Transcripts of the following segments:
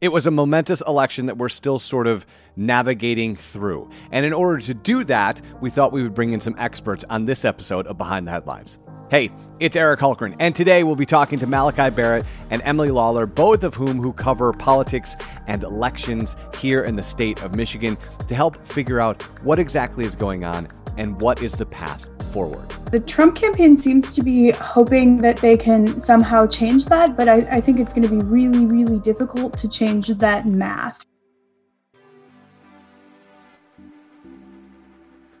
It was a momentous election that we're still sort of navigating through. And in order to do that, we thought we would bring in some experts on this episode of Behind the Headlines. Hey, it's Eric Hultgren, and today we'll be talking to Malachi Barrett and Emily Lawler, both of whom who cover politics and elections here in the state of Michigan to help figure out what exactly is going on and what is the path forward. The Trump campaign seems to be hoping that they can somehow change that, but I, I think it's going to be really, really difficult to change that math.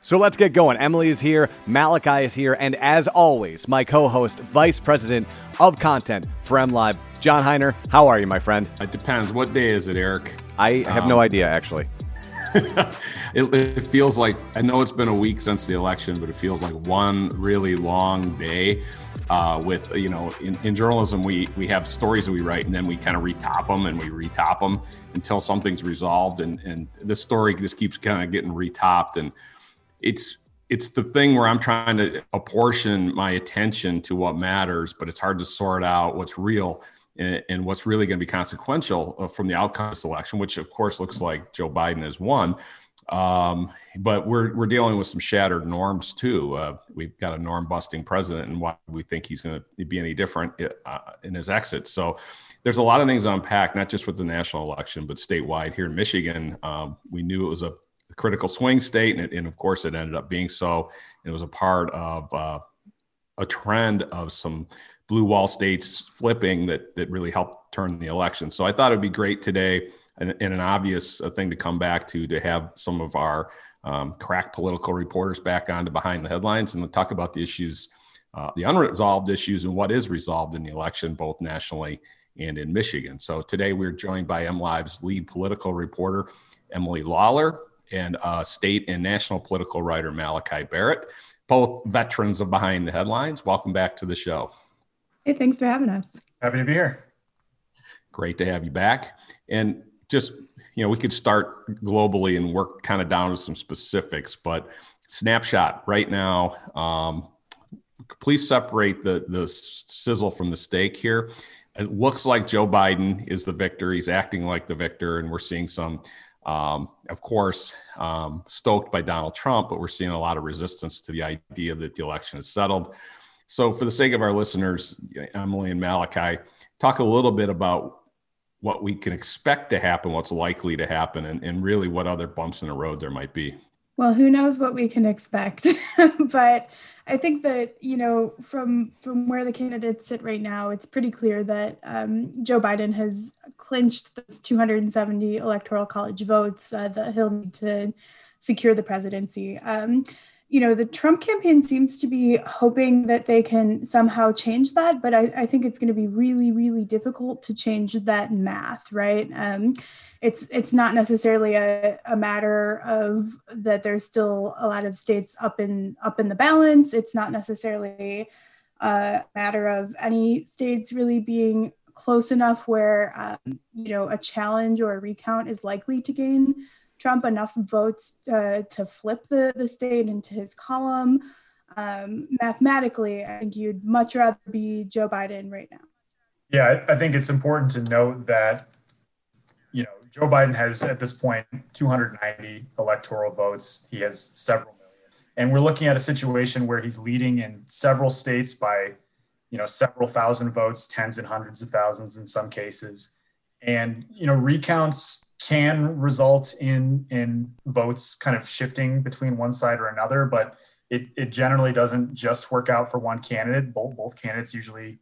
So let's get going. Emily is here, Malachi is here, and as always, my co host, Vice President of Content for MLive, John Hiner. How are you, my friend? It depends. What day is it, Eric? I have um, no idea, actually. it, it, feels like I know it's been a week since the election, but it feels like one really long day. Uh, with you know, in, in, journalism, we we have stories that we write, and then we kind of retop them and we retop them until something's resolved. And and this story just keeps kind of getting retopped, and it's it's the thing where I'm trying to apportion my attention to what matters, but it's hard to sort out what's real and, and what's really going to be consequential uh, from the outcome of this election, which of course looks like Joe Biden has won. Um, but we're we're dealing with some shattered norms too. Uh, we've got a norm busting president, and why we think he's going to be any different uh, in his exit. So there's a lot of things to unpack, not just with the national election, but statewide here in Michigan. Um, we knew it was a critical swing state, and, it, and, of course it ended up being so. It was a part of uh, a trend of some blue wall states flipping that that really helped turn the election. So I thought it'd be great today and, and an obvious uh, thing to come back to to have some of our um, crack political reporters back on to behind the headlines and talk about the issues, uh, the unresolved issues, and what is resolved in the election, both nationally and in Michigan. So today we're joined by MLive's lead political reporter, Emily Lawler, and uh, state and national political writer Malachi Barrett, both veterans of Behind the Headlines. Welcome back to the show. Hey, thanks for having us. Happy to be here. Great to have you back. And just, you know, we could start globally and work kind of down to some specifics, but snapshot right now. Um, please separate the the sizzle from the steak here. It looks like Joe Biden is the victor. He's acting like the victor, and we're seeing some, um, of course, um, stoked by Donald Trump, but we're seeing a lot of resistance to the idea that the election is settled. So, for the sake of our listeners, Emily and Malachi, talk a little bit about what we can expect to happen, what's likely to happen, and, and really what other bumps in the road there might be. Well, who knows what we can expect? but I think that you know from from where the candidates sit right now, it's pretty clear that um, Joe Biden has clinched those 270 electoral college votes uh, that he'll need to secure the presidency. Um, you know, the Trump campaign seems to be hoping that they can somehow change that, but I, I think it's going to be really, really difficult to change that math, right? Um, it's it's not necessarily a, a matter of that there's still a lot of states up in up in the balance. It's not necessarily a matter of any states really being close enough where um, you know a challenge or a recount is likely to gain Trump enough votes uh, to flip the, the state into his column. Um, mathematically, I think you'd much rather be Joe Biden right now. Yeah, I think it's important to note that, you know, Joe Biden has at this point 290 electoral votes. He has several million. And we're looking at a situation where he's leading in several states by, you know, several thousand votes, tens and hundreds of thousands in some cases. And, you know, recounts can result in in votes kind of shifting between one side or another, but it, it generally doesn't just work out for one candidate. Both both candidates usually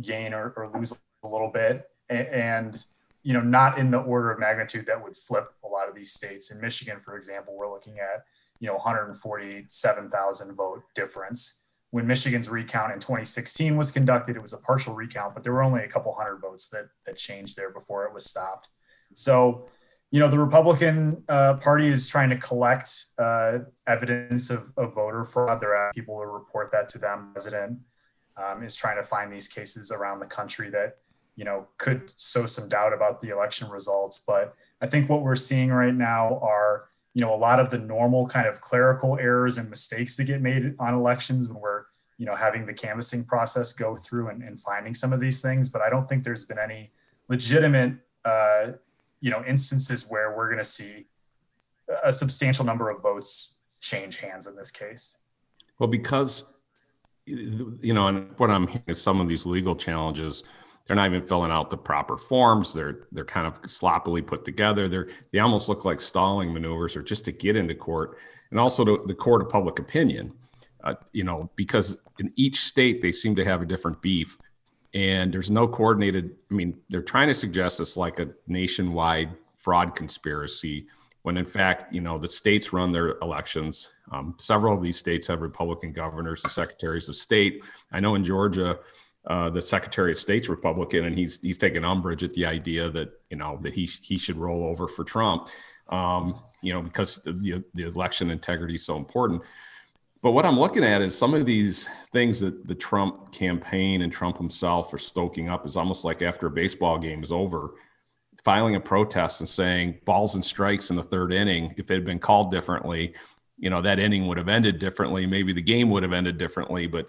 gain or, or lose a little bit, and you know not in the order of magnitude that would flip a lot of these states. In Michigan, for example, we're looking at you know 147,000 vote difference. When Michigan's recount in 2016 was conducted, it was a partial recount, but there were only a couple hundred votes that that changed there before it was stopped. So you know, the Republican uh, Party is trying to collect uh, evidence of, of, voter fraud. There are people who report that to them. The president um, is trying to find these cases around the country that, you know, could sow some doubt about the election results. But I think what we're seeing right now are, you know, a lot of the normal kind of clerical errors and mistakes that get made on elections when we're, you know, having the canvassing process go through and, and finding some of these things. But I don't think there's been any legitimate uh, you know instances where we're going to see a substantial number of votes change hands in this case. Well, because you know, and what I'm hearing is some of these legal challenges, they're not even filling out the proper forms. They're they're kind of sloppily put together. They're they almost look like stalling maneuvers or just to get into court, and also to the court of public opinion. Uh, you know, because in each state they seem to have a different beef, and there's no coordinated. I mean, they're trying to suggest it's like a nationwide fraud conspiracy when in fact, you know, the states run their elections. Um, several of these states have Republican governors and secretaries of state. I know in Georgia, uh, the Secretary of State's Republican, and he's he's taken umbrage at the idea that you know that he he should roll over for Trump, um, you know, because the, the election integrity is so important. But what I'm looking at is some of these things that the Trump campaign and Trump himself are stoking up is almost like after a baseball game is over, filing a protest and saying balls and strikes in the third inning, if it had been called differently, you know, that inning would have ended differently. Maybe the game would have ended differently. But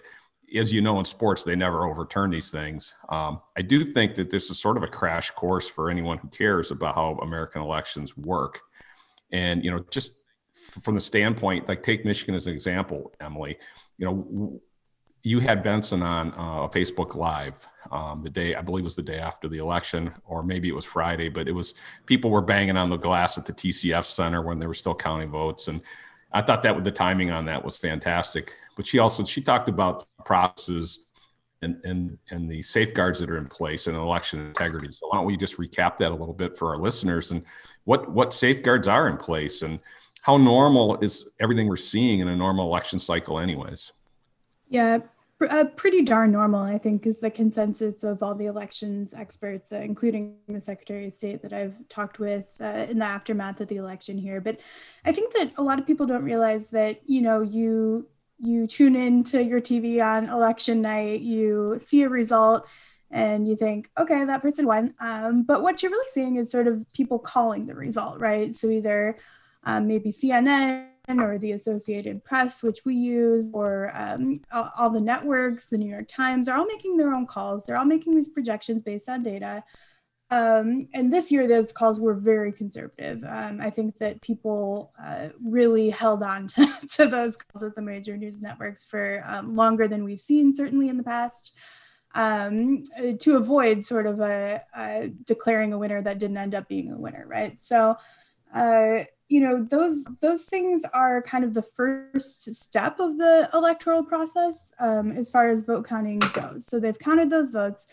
as you know, in sports, they never overturn these things. Um, I do think that this is sort of a crash course for anyone who cares about how American elections work. And, you know, just from the standpoint, like take Michigan as an example, Emily, you know, you had Benson on uh, Facebook Live um, the day, I believe was the day after the election, or maybe it was Friday, but it was people were banging on the glass at the TCF Center when they were still counting votes. And I thought that with the timing on that was fantastic. But she also, she talked about processes and, and, and the safeguards that are in place and election integrity. So why don't we just recap that a little bit for our listeners and what, what safeguards are in place and how normal is everything we're seeing in a normal election cycle anyways? Yeah, uh, pretty darn normal, I think, is the consensus of all the elections experts, uh, including the Secretary of State that I've talked with uh, in the aftermath of the election here. But I think that a lot of people don't realize that you know you you tune into your TV on election night, you see a result, and you think, okay, that person won. Um, but what you're really seeing is sort of people calling the result, right? So either um, maybe CNN or the Associated Press, which we use, or um, all, the networks, the New York Times, are all making their own calls. They're all making these projections based on data. Um, and this year, those calls were very conservative. Um, I think that people uh, really held on to, to, those calls at the major news networks for um, longer than we've seen, certainly in the past. Um, to avoid sort of a, a declaring a winner that didn't end up being a winner, right? So, uh, you know those those things are kind of the first step of the electoral process um, as far as vote counting goes. So they've counted those votes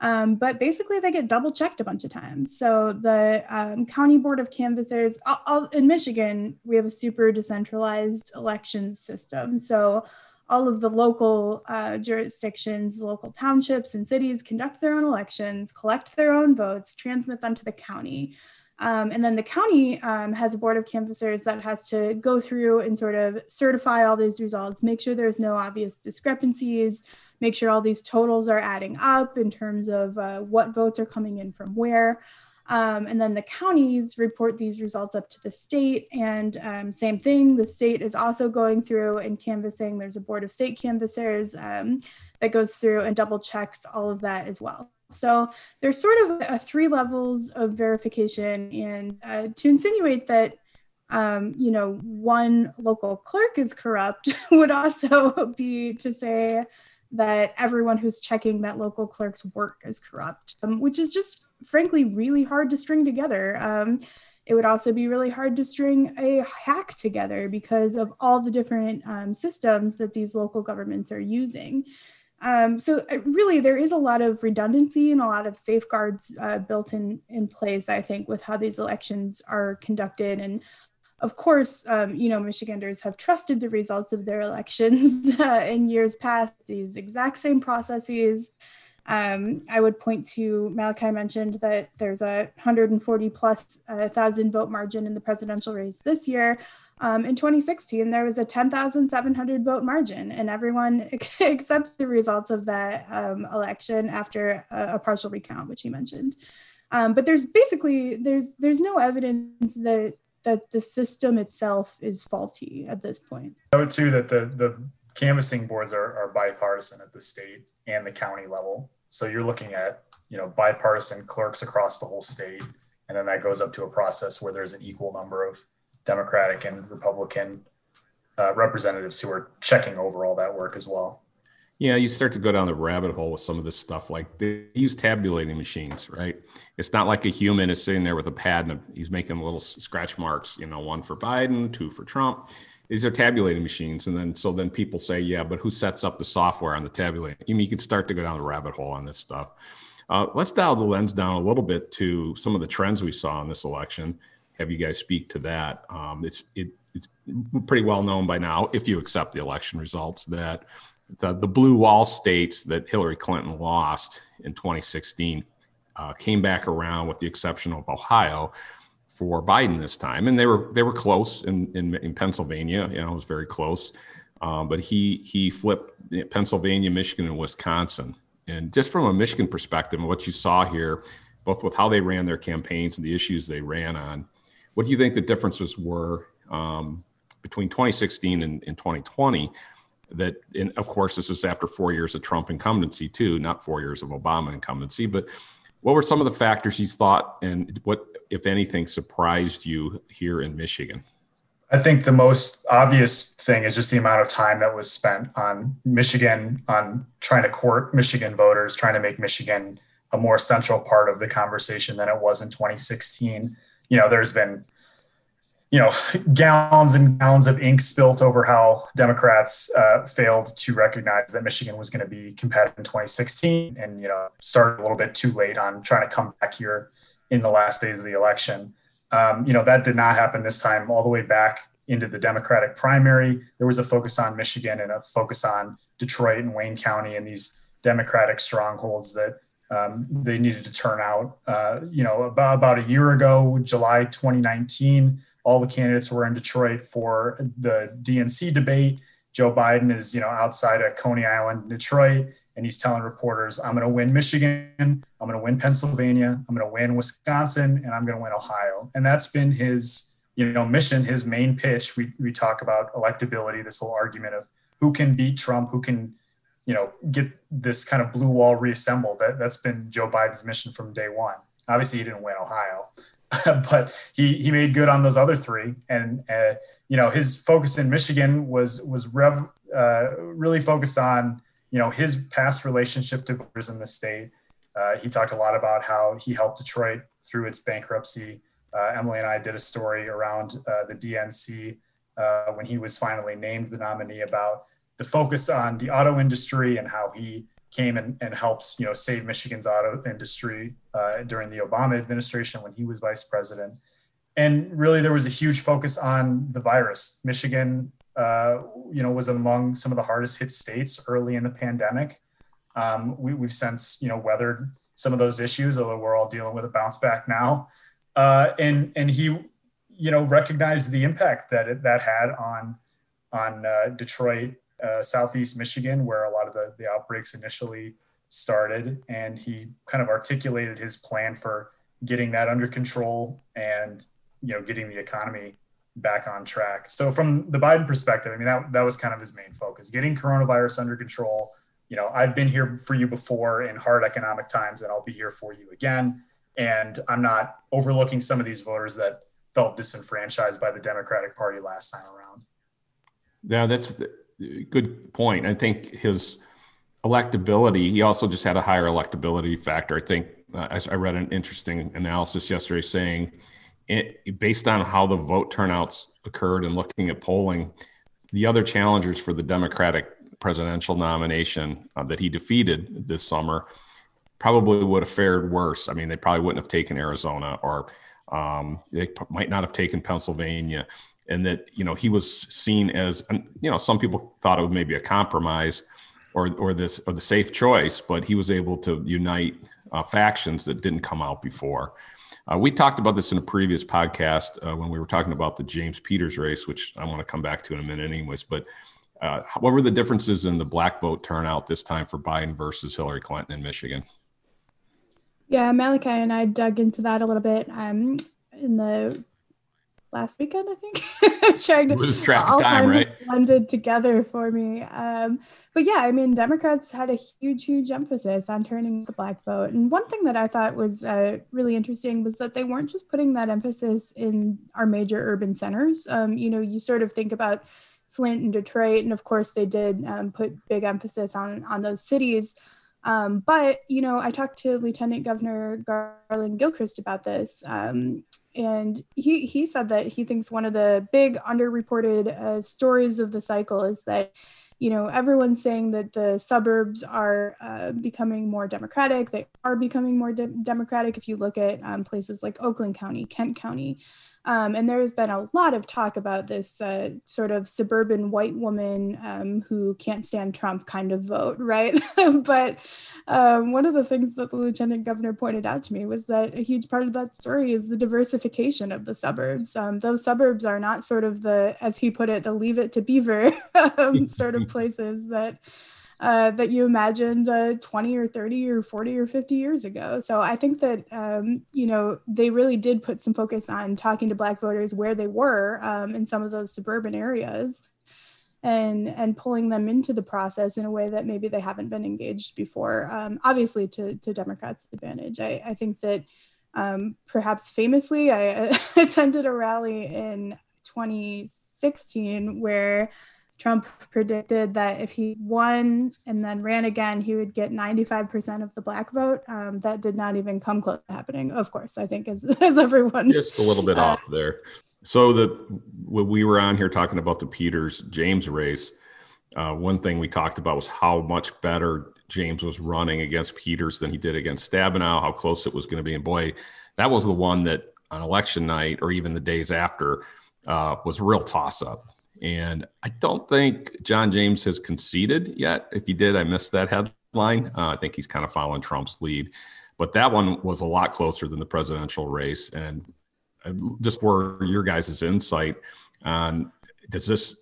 um, but basically they get double checked a bunch of times. So the um, county board of canvassers I'll, I'll, in michigan we have a super decentralized elections system. So all of the local uh, jurisdictions, local townships and cities conduct their own elections, collect their own votes, transmit them to the county. Um, and then the county um, has a board of canvassers that has to go through and sort of certify all these results, make sure there's no obvious discrepancies, make sure all these totals are adding up in terms of uh, what votes are coming in from where. Um, and then the counties report these results up to the state. And um, same thing, the state is also going through and canvassing. There's a board of state canvassers um, that goes through and double checks all of that as well. So there's sort of three levels of verification, and uh, to insinuate that um, you know one local clerk is corrupt would also be to say that everyone who's checking that local clerk's work is corrupt, um, which is just frankly really hard to string together. Um, it would also be really hard to string a hack together because of all the different um, systems that these local governments are using. Um, so uh, really, there is a lot of redundancy and a lot of safeguards uh, built in in place. I think with how these elections are conducted, and of course, um, you know, Michiganders have trusted the results of their elections uh, in years past. These exact same processes. Um, I would point to Malachi mentioned that there's a 140 plus uh, thousand vote margin in the presidential race this year. Um, in 2016, there was a 10,700 vote margin, and everyone accepted the results of that um, election after a, a, partial recount, which he mentioned. Um, but there's basically there's there's no evidence that that the system itself is faulty at this point. Note too that the the canvassing boards are, are bipartisan at the state and the county level. So you're looking at you know bipartisan clerks across the whole state and then that goes up to a process where there's an equal number of Democratic and Republican uh, representatives who are checking over all that work as well. Yeah, you start to go down the rabbit hole with some of this stuff. Like they use tabulating machines, right? It's not like a human is sitting there with a pad and he's making little scratch marks, you know, one for Biden, two for Trump. These are tabulating machines. And then, so then people say, yeah, but who sets up the software on the tabulating? I mean, you could start to go down the rabbit hole on this stuff. Uh, let's dial the lens down a little bit to some of the trends we saw in this election. Have you guys speak to that? Um, it's, it, it's pretty well known by now, if you accept the election results, that the, the blue wall states that Hillary Clinton lost in 2016 uh, came back around, with the exception of Ohio, for Biden this time, and they were they were close in in, in Pennsylvania. You know, it was very close, um, but he he flipped Pennsylvania, Michigan, and Wisconsin. And just from a Michigan perspective, what you saw here, both with how they ran their campaigns and the issues they ran on, what do you think the differences were um, between 2016 and, and 2020? that and of course this is after four years of trump incumbency too not four years of obama incumbency but what were some of the factors you thought and what if anything surprised you here in michigan i think the most obvious thing is just the amount of time that was spent on michigan on trying to court michigan voters trying to make michigan a more central part of the conversation than it was in 2016 you know there's been you know, gallons and gallons of ink spilt over how Democrats uh, failed to recognize that Michigan was going to be competitive in 2016 and, you know, started a little bit too late on trying to come back here in the last days of the election. Um, you know, that did not happen this time, all the way back into the Democratic primary. There was a focus on Michigan and a focus on Detroit and Wayne County and these Democratic strongholds that um, they needed to turn out. Uh, you know, about, about a year ago, July 2019, all the candidates were in Detroit for the DNC debate. Joe Biden is, you know, outside of Coney Island, Detroit, and he's telling reporters, "I'm going to win Michigan, I'm going to win Pennsylvania, I'm going to win Wisconsin, and I'm going to win Ohio." And that's been his, you know, mission, his main pitch. We we talk about electability, this whole argument of who can beat Trump, who can, you know, get this kind of blue wall reassembled. That that's been Joe Biden's mission from day one. Obviously, he didn't win Ohio, but he he made good on those other three. And uh, you know his focus in Michigan was was rev, uh, really focused on you know his past relationship to voters in the state. Uh, he talked a lot about how he helped Detroit through its bankruptcy. Uh, Emily and I did a story around uh, the DNC uh, when he was finally named the nominee about the focus on the auto industry and how he came and, and helped you know save Michigan's auto industry uh, during the Obama administration when he was vice president. And really, there was a huge focus on the virus. Michigan, uh, you know, was among some of the hardest hit states early in the pandemic. Um, we, have since you know weathered some of those issues, although we're all dealing with a bounce back now. Uh, and and he, you know, recognized the impact that it, that had on on uh, Detroit uh, southeast Michigan, where a lot of the, the outbreaks initially started. And he kind of articulated his plan for getting that under control and you know getting the economy back on track. So from the Biden perspective, I mean that that was kind of his main focus, getting coronavirus under control. You know, I've been here for you before in hard economic times and I'll be here for you again. And I'm not overlooking some of these voters that felt disenfranchised by the Democratic Party last time around. Yeah, that's good point. I think his electability, he also just had a higher electability factor. I think uh, I, I, read an interesting analysis yesterday saying, it, based on how the vote turnouts occurred and looking at polling, the other challengers for the Democratic presidential nomination uh, that he defeated this summer probably would have fared worse. I mean, they probably wouldn't have taken Arizona or um, they might not have taken Pennsylvania and that you know he was seen as you know some people thought it was maybe a compromise or or this or the safe choice, but he was able to unite uh, factions that didn't come out before. Uh, we talked about this in a previous podcast uh, when we were talking about the James Peters race, which I want to come back to in a minute, anyways. But uh, what were the differences in the black vote turnout this time for Biden versus Hillary Clinton in Michigan? Yeah, Malachi and I dug into that a little bit. Um, in the last weekend, I think. trying to lose track of time, right? Blended together for me. Um, but yeah, I mean, Democrats had a huge, huge emphasis on turning the black vote. And one thing that I thought was uh, really interesting was that they weren't just putting that emphasis in our major urban centers. Um, you know, you sort of think about Flint and Detroit, and of course, they did um, put big emphasis on on those cities. Um, but you know, I talked to Lieutenant Governor Garland Gilchrist about this, um, and he he said that he thinks one of the big underreported uh, stories of the cycle is that you know everyone's saying that the suburbs are uh, becoming more democratic they are becoming more de- democratic. If you look at um, places like oakland county kent county um, and there has been a lot of talk about this uh, sort of suburban white woman um, who can't stand Trump kind of vote, right? but um, one of the things that the lieutenant governor pointed out to me was that a huge part of that story is the diversification of the suburbs. Um, those suburbs are not sort of the, as he put it, the leave it to beaver um, sort of places that uh, that you imagined uh, 20 or 30 or 40 or 50 years ago. So I think that, um, you know, they really did put some focus on talking to Black voters where they were um, in some of those suburban areas and and pulling them into the process in a way that maybe they haven't been engaged before um, obviously to, to democrats advantage I, I think that um, perhaps famously i attended a rally in 2016 where Trump predicted that if he won and then ran again, he would get 95% of the black vote. Um, that did not even come close to happening, of course, I think, as, as everyone. Just a little bit uh, off there. So, the when we were on here talking about the Peters James race, uh, one thing we talked about was how much better James was running against Peters than he did against Stabenow, how close it was going to be. And boy, that was the one that on election night or even the days after uh, was a real toss up and I don't think John James has conceded yet. If he did, I missed that headline. Uh, I think he's kind of following Trump's lead. But that one was a lot closer than the presidential race. And just for your guys' insight on does this,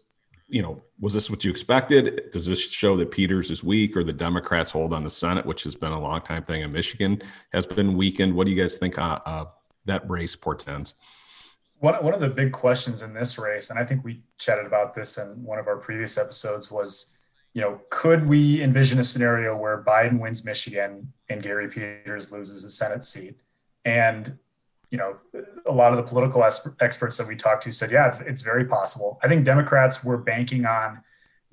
you know, was this what you expected? Does this show that Peters is weak or the Democrats hold on the Senate, which has been a long time thing in Michigan, has been weakened? What do you guys think uh, uh, that race portends? One, one of the big questions in this race, and I think we chatted about this in one of our previous episodes, was, you know, could we envision a scenario where Biden wins Michigan and Gary Peters loses a Senate seat? And, you know, a lot of the political experts that we talked to said, yeah, it's, it's very possible. I think Democrats were banking on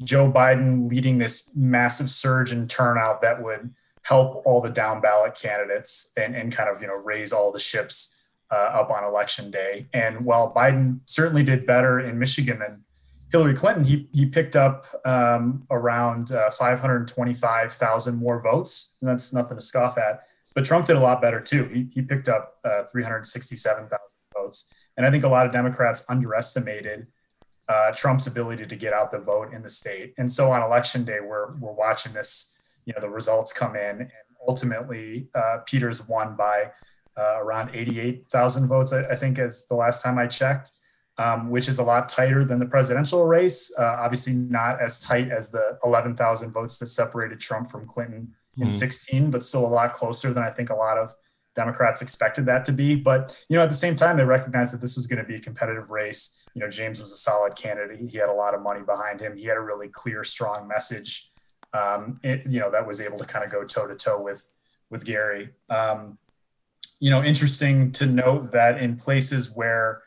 Joe Biden leading this massive surge in turnout that would help all the down ballot candidates and, and kind of, you know, raise all the ships uh, up on election day. And while Biden certainly did better in Michigan than Hillary Clinton, he, he picked up um, around uh, 525,000 more votes. And that's nothing to scoff at. But Trump did a lot better too. He, he picked up uh, 367,000 votes. And I think a lot of Democrats underestimated uh, Trump's ability to get out the vote in the state. And so on election day, we're, we're watching this, you know, the results come in. And ultimately, uh, Peters won by uh, around 88,000 votes, I, I, think, as the last time I checked, um, which is a lot tighter than the presidential race. Uh, obviously, not as tight as the 11,000 votes that separated Trump from Clinton in mm-hmm. 16, but still a lot closer than I think a lot of Democrats expected that to be. But you know, at the same time, they recognized that this was going to be a competitive race. You know, James was a solid candidate. He had a lot of money behind him. He had a really clear, strong message. Um, it, you know, that was able to kind of go toe to toe with with Gary. Um, you know, interesting to note that in places where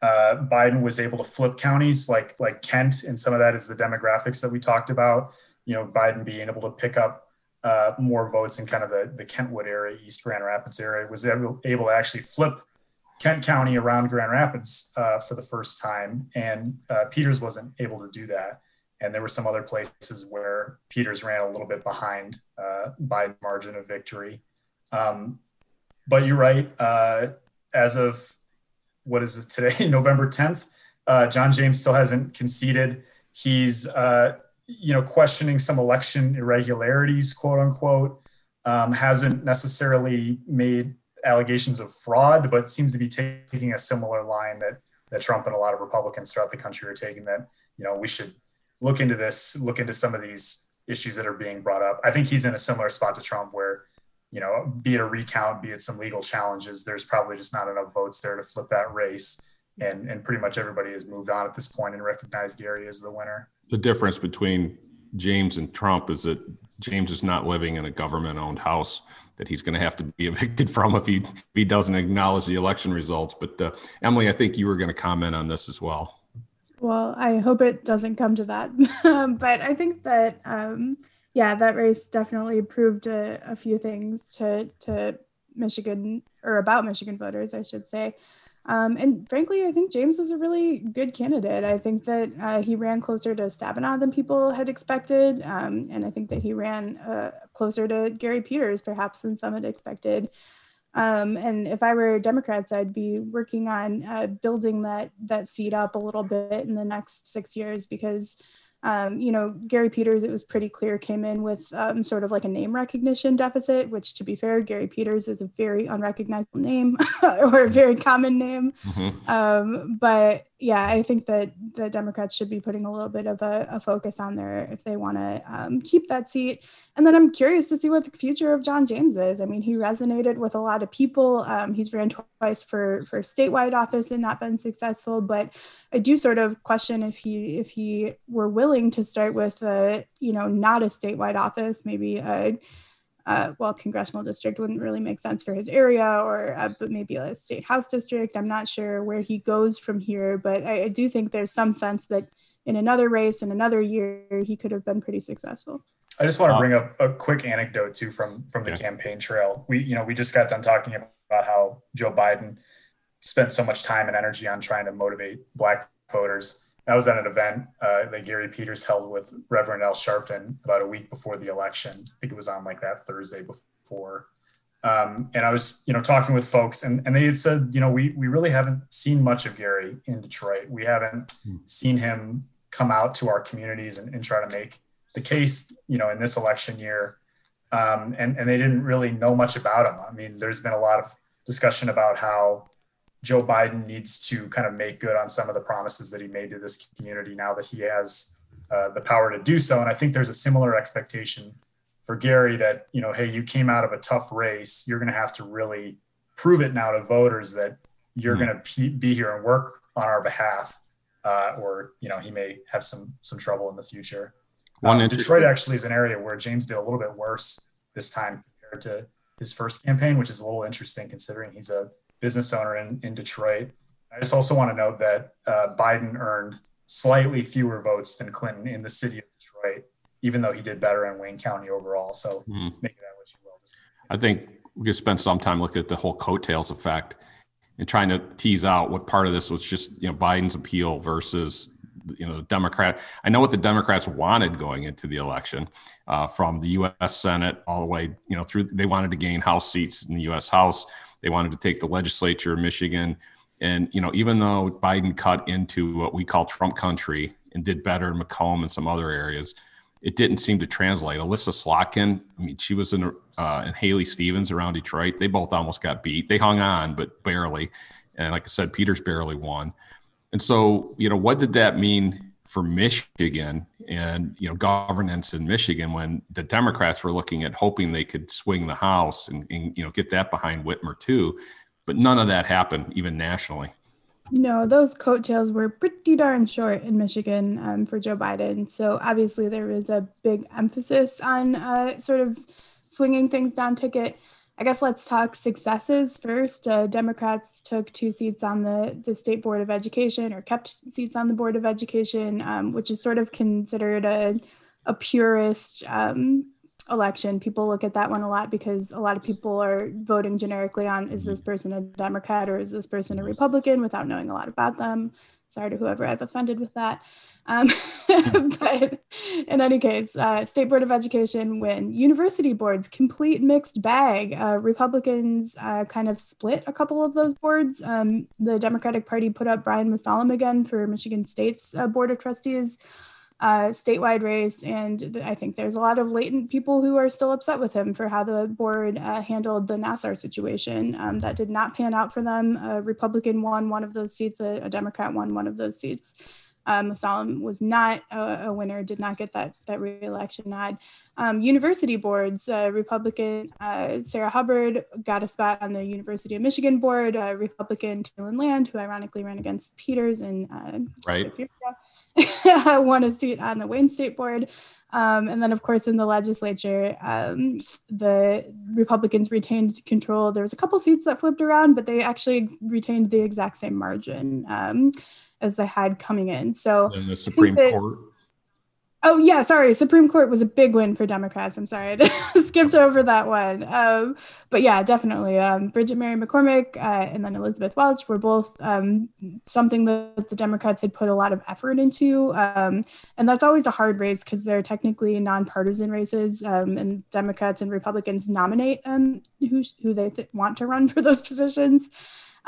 uh, Biden was able to flip counties like like Kent, and some of that is the demographics that we talked about. You know, Biden being able to pick up uh, more votes in kind of the, the Kentwood area, East Grand Rapids area, was able, able to actually flip Kent County around Grand Rapids uh, for the first time. And uh, Peters wasn't able to do that. And there were some other places where Peters ran a little bit behind uh, by margin of victory. Um, but you're right. Uh, as of what is it today, November 10th, uh, John James still hasn't conceded. He's uh, you know questioning some election irregularities, quote unquote. Um, hasn't necessarily made allegations of fraud, but seems to be taking a similar line that that Trump and a lot of Republicans throughout the country are taking. That you know we should look into this, look into some of these issues that are being brought up. I think he's in a similar spot to Trump, where you know, be it a recount, be it some legal challenges, there's probably just not enough votes there to flip that race. and and pretty much everybody has moved on at this point and recognized Gary as the winner. The difference between James and Trump is that James is not living in a government-owned house that he's going to have to be evicted from if he if he doesn't acknowledge the election results. But uh, Emily, I think you were going to comment on this as well. Well, I hope it doesn't come to that, but I think that um, yeah, that race definitely proved a, a few things to to Michigan or about Michigan voters, I should say. Um, and frankly, I think James is a really good candidate. I think that uh, he ran closer to Stabenow than people had expected. Um, and I think that he ran uh, closer to Gary Peters, perhaps, than some had expected. Um, and if I were Democrats, I'd be working on uh, building that that seat up a little bit in the next six years because um, you know, Gary Peters, it was pretty clear, came in with um, sort of like a name recognition deficit, which to be fair, Gary Peters is a very unrecognizable name or a very common name. Mm-hmm. Um, but yeah, I think that the Democrats should be putting a little bit of a, a focus on there if they want to um, keep that seat. And then I'm curious to see what the future of John James is. I mean, he resonated with a lot of people. Um, he's ran twice for for statewide office and not been successful. But I do sort of question if he if he were willing to start with a you know not a statewide office, maybe a uh, well, congressional district wouldn't really make sense for his area, or uh, but maybe a state house district. I'm not sure where he goes from here, but I, I do think there's some sense that in another race in another year he could have been pretty successful. I just want to bring up a quick anecdote too from from the yeah. campaign trail. We you know we just got done talking about how Joe Biden spent so much time and energy on trying to motivate Black voters I was at an event uh, that Gary Peters held with Reverend Al Sharpton about a week before the election. I think it was on like that Thursday before. Um, and I was, you know, talking with folks, and, and they had said, you know, we we really haven't seen much of Gary in Detroit. We haven't mm. seen him come out to our communities and, and, try to make the case, you know, in this election year. Um, and and they didn't really know much about him. I mean, there's been a lot of discussion about how Joe Biden needs to kind of make good on some of the promises that he made to this community now that he has uh, the power to do so. And I think there's a similar expectation for Gary that, you know, hey, you came out of a tough race. You're going to have to really prove it now to voters that you're mm-hmm. going to be here and work on our behalf. Uh, or, you know, he may have some some trouble in the future. One um, Detroit actually is an area where James did a little bit worse this time compared to his first campaign, which is a little interesting considering he's a business owner in, in Detroit. I just also want to note that uh, Biden earned slightly fewer votes than Clinton in the city of Detroit, even though he did better in Wayne County overall. So mm. make that what you will. I think we could spend some time looking at the whole coattails effect and trying to tease out what part of this was just you know Biden's appeal versus you know the Democrat. I know what the Democrats wanted going into the election, uh, from the U.S. Senate all the way you know through. They wanted to gain House seats in the U.S. House. They wanted to take the legislature of Michigan. And, you know, even though Biden cut into what we call Trump country and did better in Macomb and some other areas, it didn't seem to translate. Elissa Slotkin, I mean, she was in, uh, and Haley Stevens around Detroit. They both almost got beat. They hung on, but barely. And like I said, Peters barely won. And so, you know, what did that mean for Michigan and you know governance in Michigan when the Democrats were looking at hoping they could swing the House and, and you know get that behind Whitmer too, but none of that happened even nationally. No, those coattails were pretty darn short in Michigan um, for Joe Biden. So obviously there was a big emphasis on uh, sort of swinging things down ticket. I guess let's talk successes first. Uh, Democrats took two seats on the, the State Board of Education or kept seats on the Board of Education, um, which is sort of considered a, a purist um, election. People look at that one a lot because a lot of people are voting generically on is this person a Democrat or is this person a Republican without knowing a lot about them. Sorry to whoever I've offended with that. Um, but in any case, uh, State Board of Education win. University boards, complete mixed bag. Uh, Republicans uh, kind of split a couple of those boards. Um, the Democratic Party put up Brian Mosallam again for Michigan State's uh, Board of Trustees. Uh, statewide race, and th- I think there's a lot of latent people who are still upset with him for how the board uh, handled the Nassar situation. Um, that did not pan out for them. A Republican won one of those seats, a, a Democrat won one of those seats. Um, was not a, a, winner, did not get that that reelection nod. Um, university boards, uh, Republican uh, Sarah Hubbard got a spot on the University of Michigan board. Uh, Republican Terri Lynn Land, who ironically ran against Peters in uh, right. six years ago, won a seat on the Wayne State board. Um, and then, of course, in the legislature, um, the Republicans retained control. There was a couple seats that flipped around, but they actually retained the exact same margin um, as they had coming in. So, the Supreme that, Court Oh yeah, sorry. Supreme Court was a big win for Democrats. I'm sorry, I skipped over that one. Um, but yeah, definitely. Um, Bridget Mary McCormick uh, and then Elizabeth Welch were both um, something that the Democrats had put a lot of effort into, um, and that's always a hard race because they're technically nonpartisan races, um, and Democrats and Republicans nominate um, who who they th- want to run for those positions.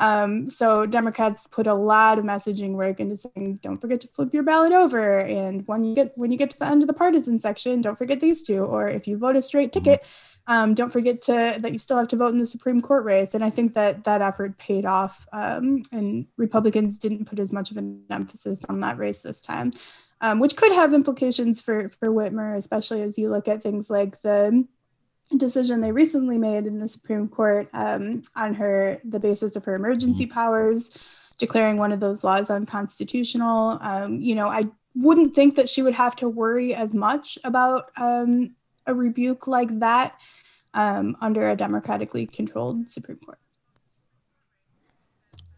Um, so Democrats put a lot of messaging work into saying, don't forget to flip your ballot over. And when you get when you get to the end of the partisan section, don't forget these two. Or if you vote a straight ticket, um, don't forget to that you still have to vote in the Supreme Court race. And I think that that effort paid off. Um, and Republicans didn't put as much of an emphasis on that race this time, um, which could have implications for for Whitmer, especially as you look at things like the decision they recently made in the Supreme Court um, on her the basis of her emergency mm-hmm. powers, declaring one of those laws unconstitutional. Um, you know, I wouldn't think that she would have to worry as much about um, a rebuke like that um, under a democratically controlled Supreme Court.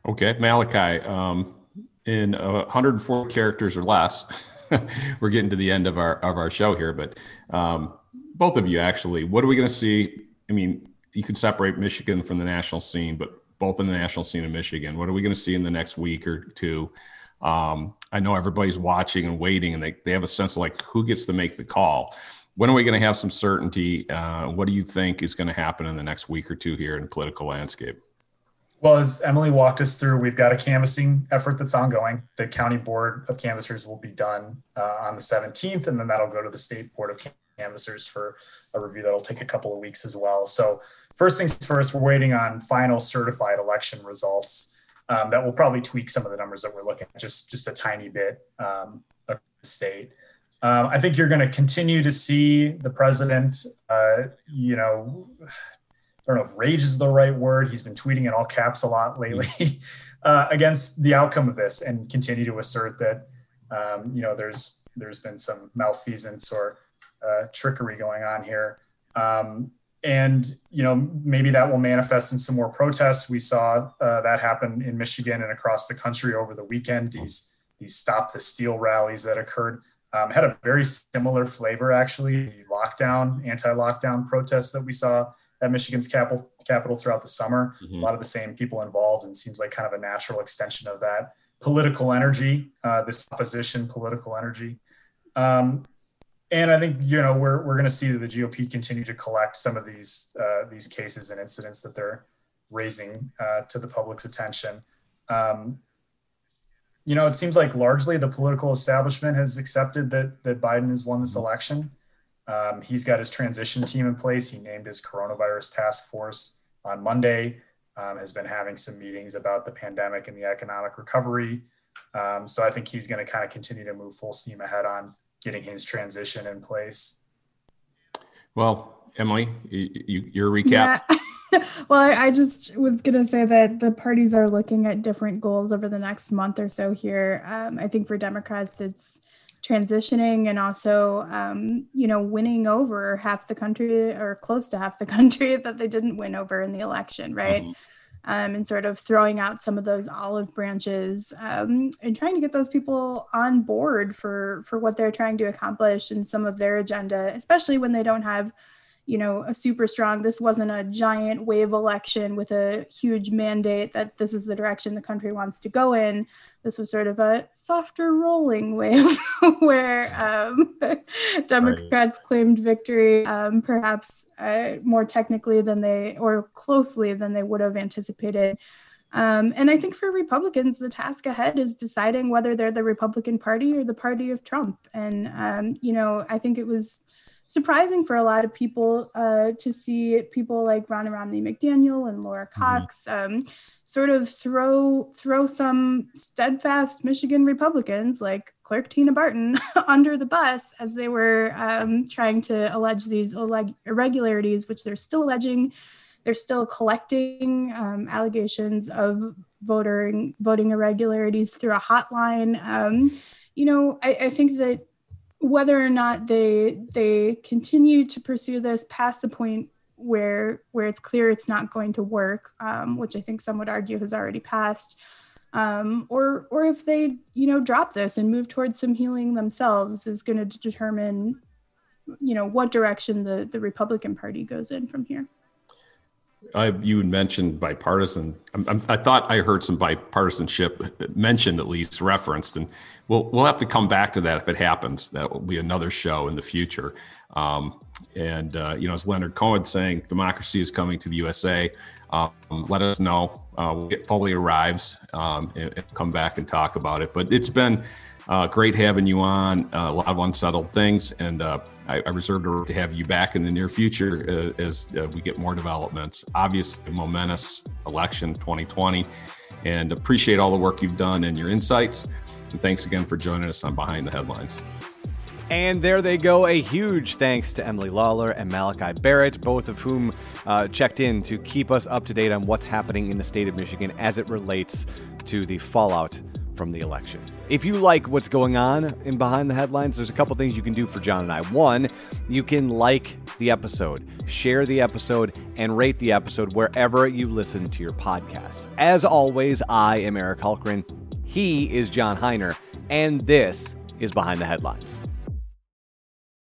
Okay, Malachi, um, in uh, 104 characters or less, we're getting to the end of our of our show here, but um, both of you actually. What are we going to see? I mean, you could separate Michigan from the national scene, but both in the national scene in Michigan. What are we going to see in the next week or two? Um, I know everybody's watching and waiting, and they, they have a sense of like who gets to make the call. When are we going to have some certainty? Uh, what do you think is going to happen in the next week or two here in political landscape? Well, as Emily walked us through, we've got a canvassing effort that's ongoing. The county board of canvassers will be done uh, on the 17th, and then that'll go to the state board of canvassers for a review that'll take a couple of weeks as well. So first things first, we're waiting on final certified election results. Um, that will probably tweak some of the numbers that we're looking at just just a tiny bit um, the state. Um, I think you're going to continue to see the president, uh, you know, I don't know if rage is the right word. He's been tweeting in all caps a lot lately uh, against the outcome of this and continue to assert that, um, you know, there's there's been some malfeasance or uh, trickery going on here. Um, and you know maybe that will manifest in some more protests. We saw uh, that happen in Michigan and across the country over the weekend. These these stop the steal rallies that occurred um, had a very similar flavor actually. The lockdown, anti-lockdown protests that we saw at Michigan's capital capital throughout the summer. Mm-hmm. A lot of the same people involved, and seems like kind of a natural extension of that political energy, uh, this opposition political energy. Um, and I think you know we're we're going to see the GOP continue to collect some of these uh, these cases and incidents that they're raising uh, to the public's attention. Um, you know, it seems like largely the political establishment has accepted that that Biden has won this election. Um, he's got his transition team in place. He named his coronavirus task force on Monday. Um, has been having some meetings about the pandemic and the economic recovery. Um, so I think he's going to kind of continue to move full steam ahead on getting his transition in place. Well, Emily, you, your recap. Yeah. well, I just was going to say that the parties are looking at different goals over the next month or so here. Um, I think for Democrats, it's transitioning and also, um, you know, winning over half the country or close to half the country that they didn't win over in the election, right? Mm-hmm um, and sort of throwing out some of those olive branches um, and trying to get those people on board for for what they're trying to accomplish and some of their agenda, especially when they don't have you know a super strong this wasn't a giant wave election with a huge mandate that this is the direction the country wants to go in this was sort of a softer rolling wave where um, democrats right. claimed victory um, perhaps uh, more technically than they or closely than they would have anticipated um, and I think for Republicans, the task ahead is deciding whether they're the Republican Party or the party of Trump. And, um, you know, I think it was surprising for a lot of people uh, to see people like Ronna Romney McDaniel and Laura mm-hmm. Cox mm-hmm. um, sort of throw throw some steadfast Michigan Republicans like Clerk Tina Barton under the bus as they were um, trying to allege these irregularities, which they're still alleging. They're still collecting um, allegations of voting voting irregularities through a hotline. Um, you know, I, I think that whether or not they they continue to pursue this past the point where where it's clear it's not going to work, um, which I think some would argue has already passed, um, or or if they you know drop this and move towards some healing themselves is going to determine you know what direction the the Republican Party goes in from here. I, you mentioned bipartisan. I'm, i thought I heard some bipartisanship mentioned, at least referenced, and we'll we'll have to come back to that if it happens. That will be another show in the future. Um, and uh, you know, as Leonard Cohen saying, democracy is coming to the USA. Um, let us know uh, when it fully arrives, um, and, and, come back and talk about it. But it's been uh, great having you on. Uh, a lot of unsettled things, and uh, I, I reserve to have you back in the near future uh, as uh, we get more developments. Obviously, momentous election 2020, and appreciate all the work you've done and your insights. And thanks again for joining us on Behind the Headlines. And there they go. A huge thanks to Emily Lawler and Malachi Barrett, both of whom uh, checked in to keep us up to date on what's happening in the state of Michigan as it relates to the fallout from the election. If you like what's going on in Behind the Headlines, there's a couple things you can do for John and I. One, you can like the episode, share the episode, and rate the episode wherever you listen to your podcasts. As always, I am Eric Hulkran. He is John Hiner, and this is Behind the Headlines.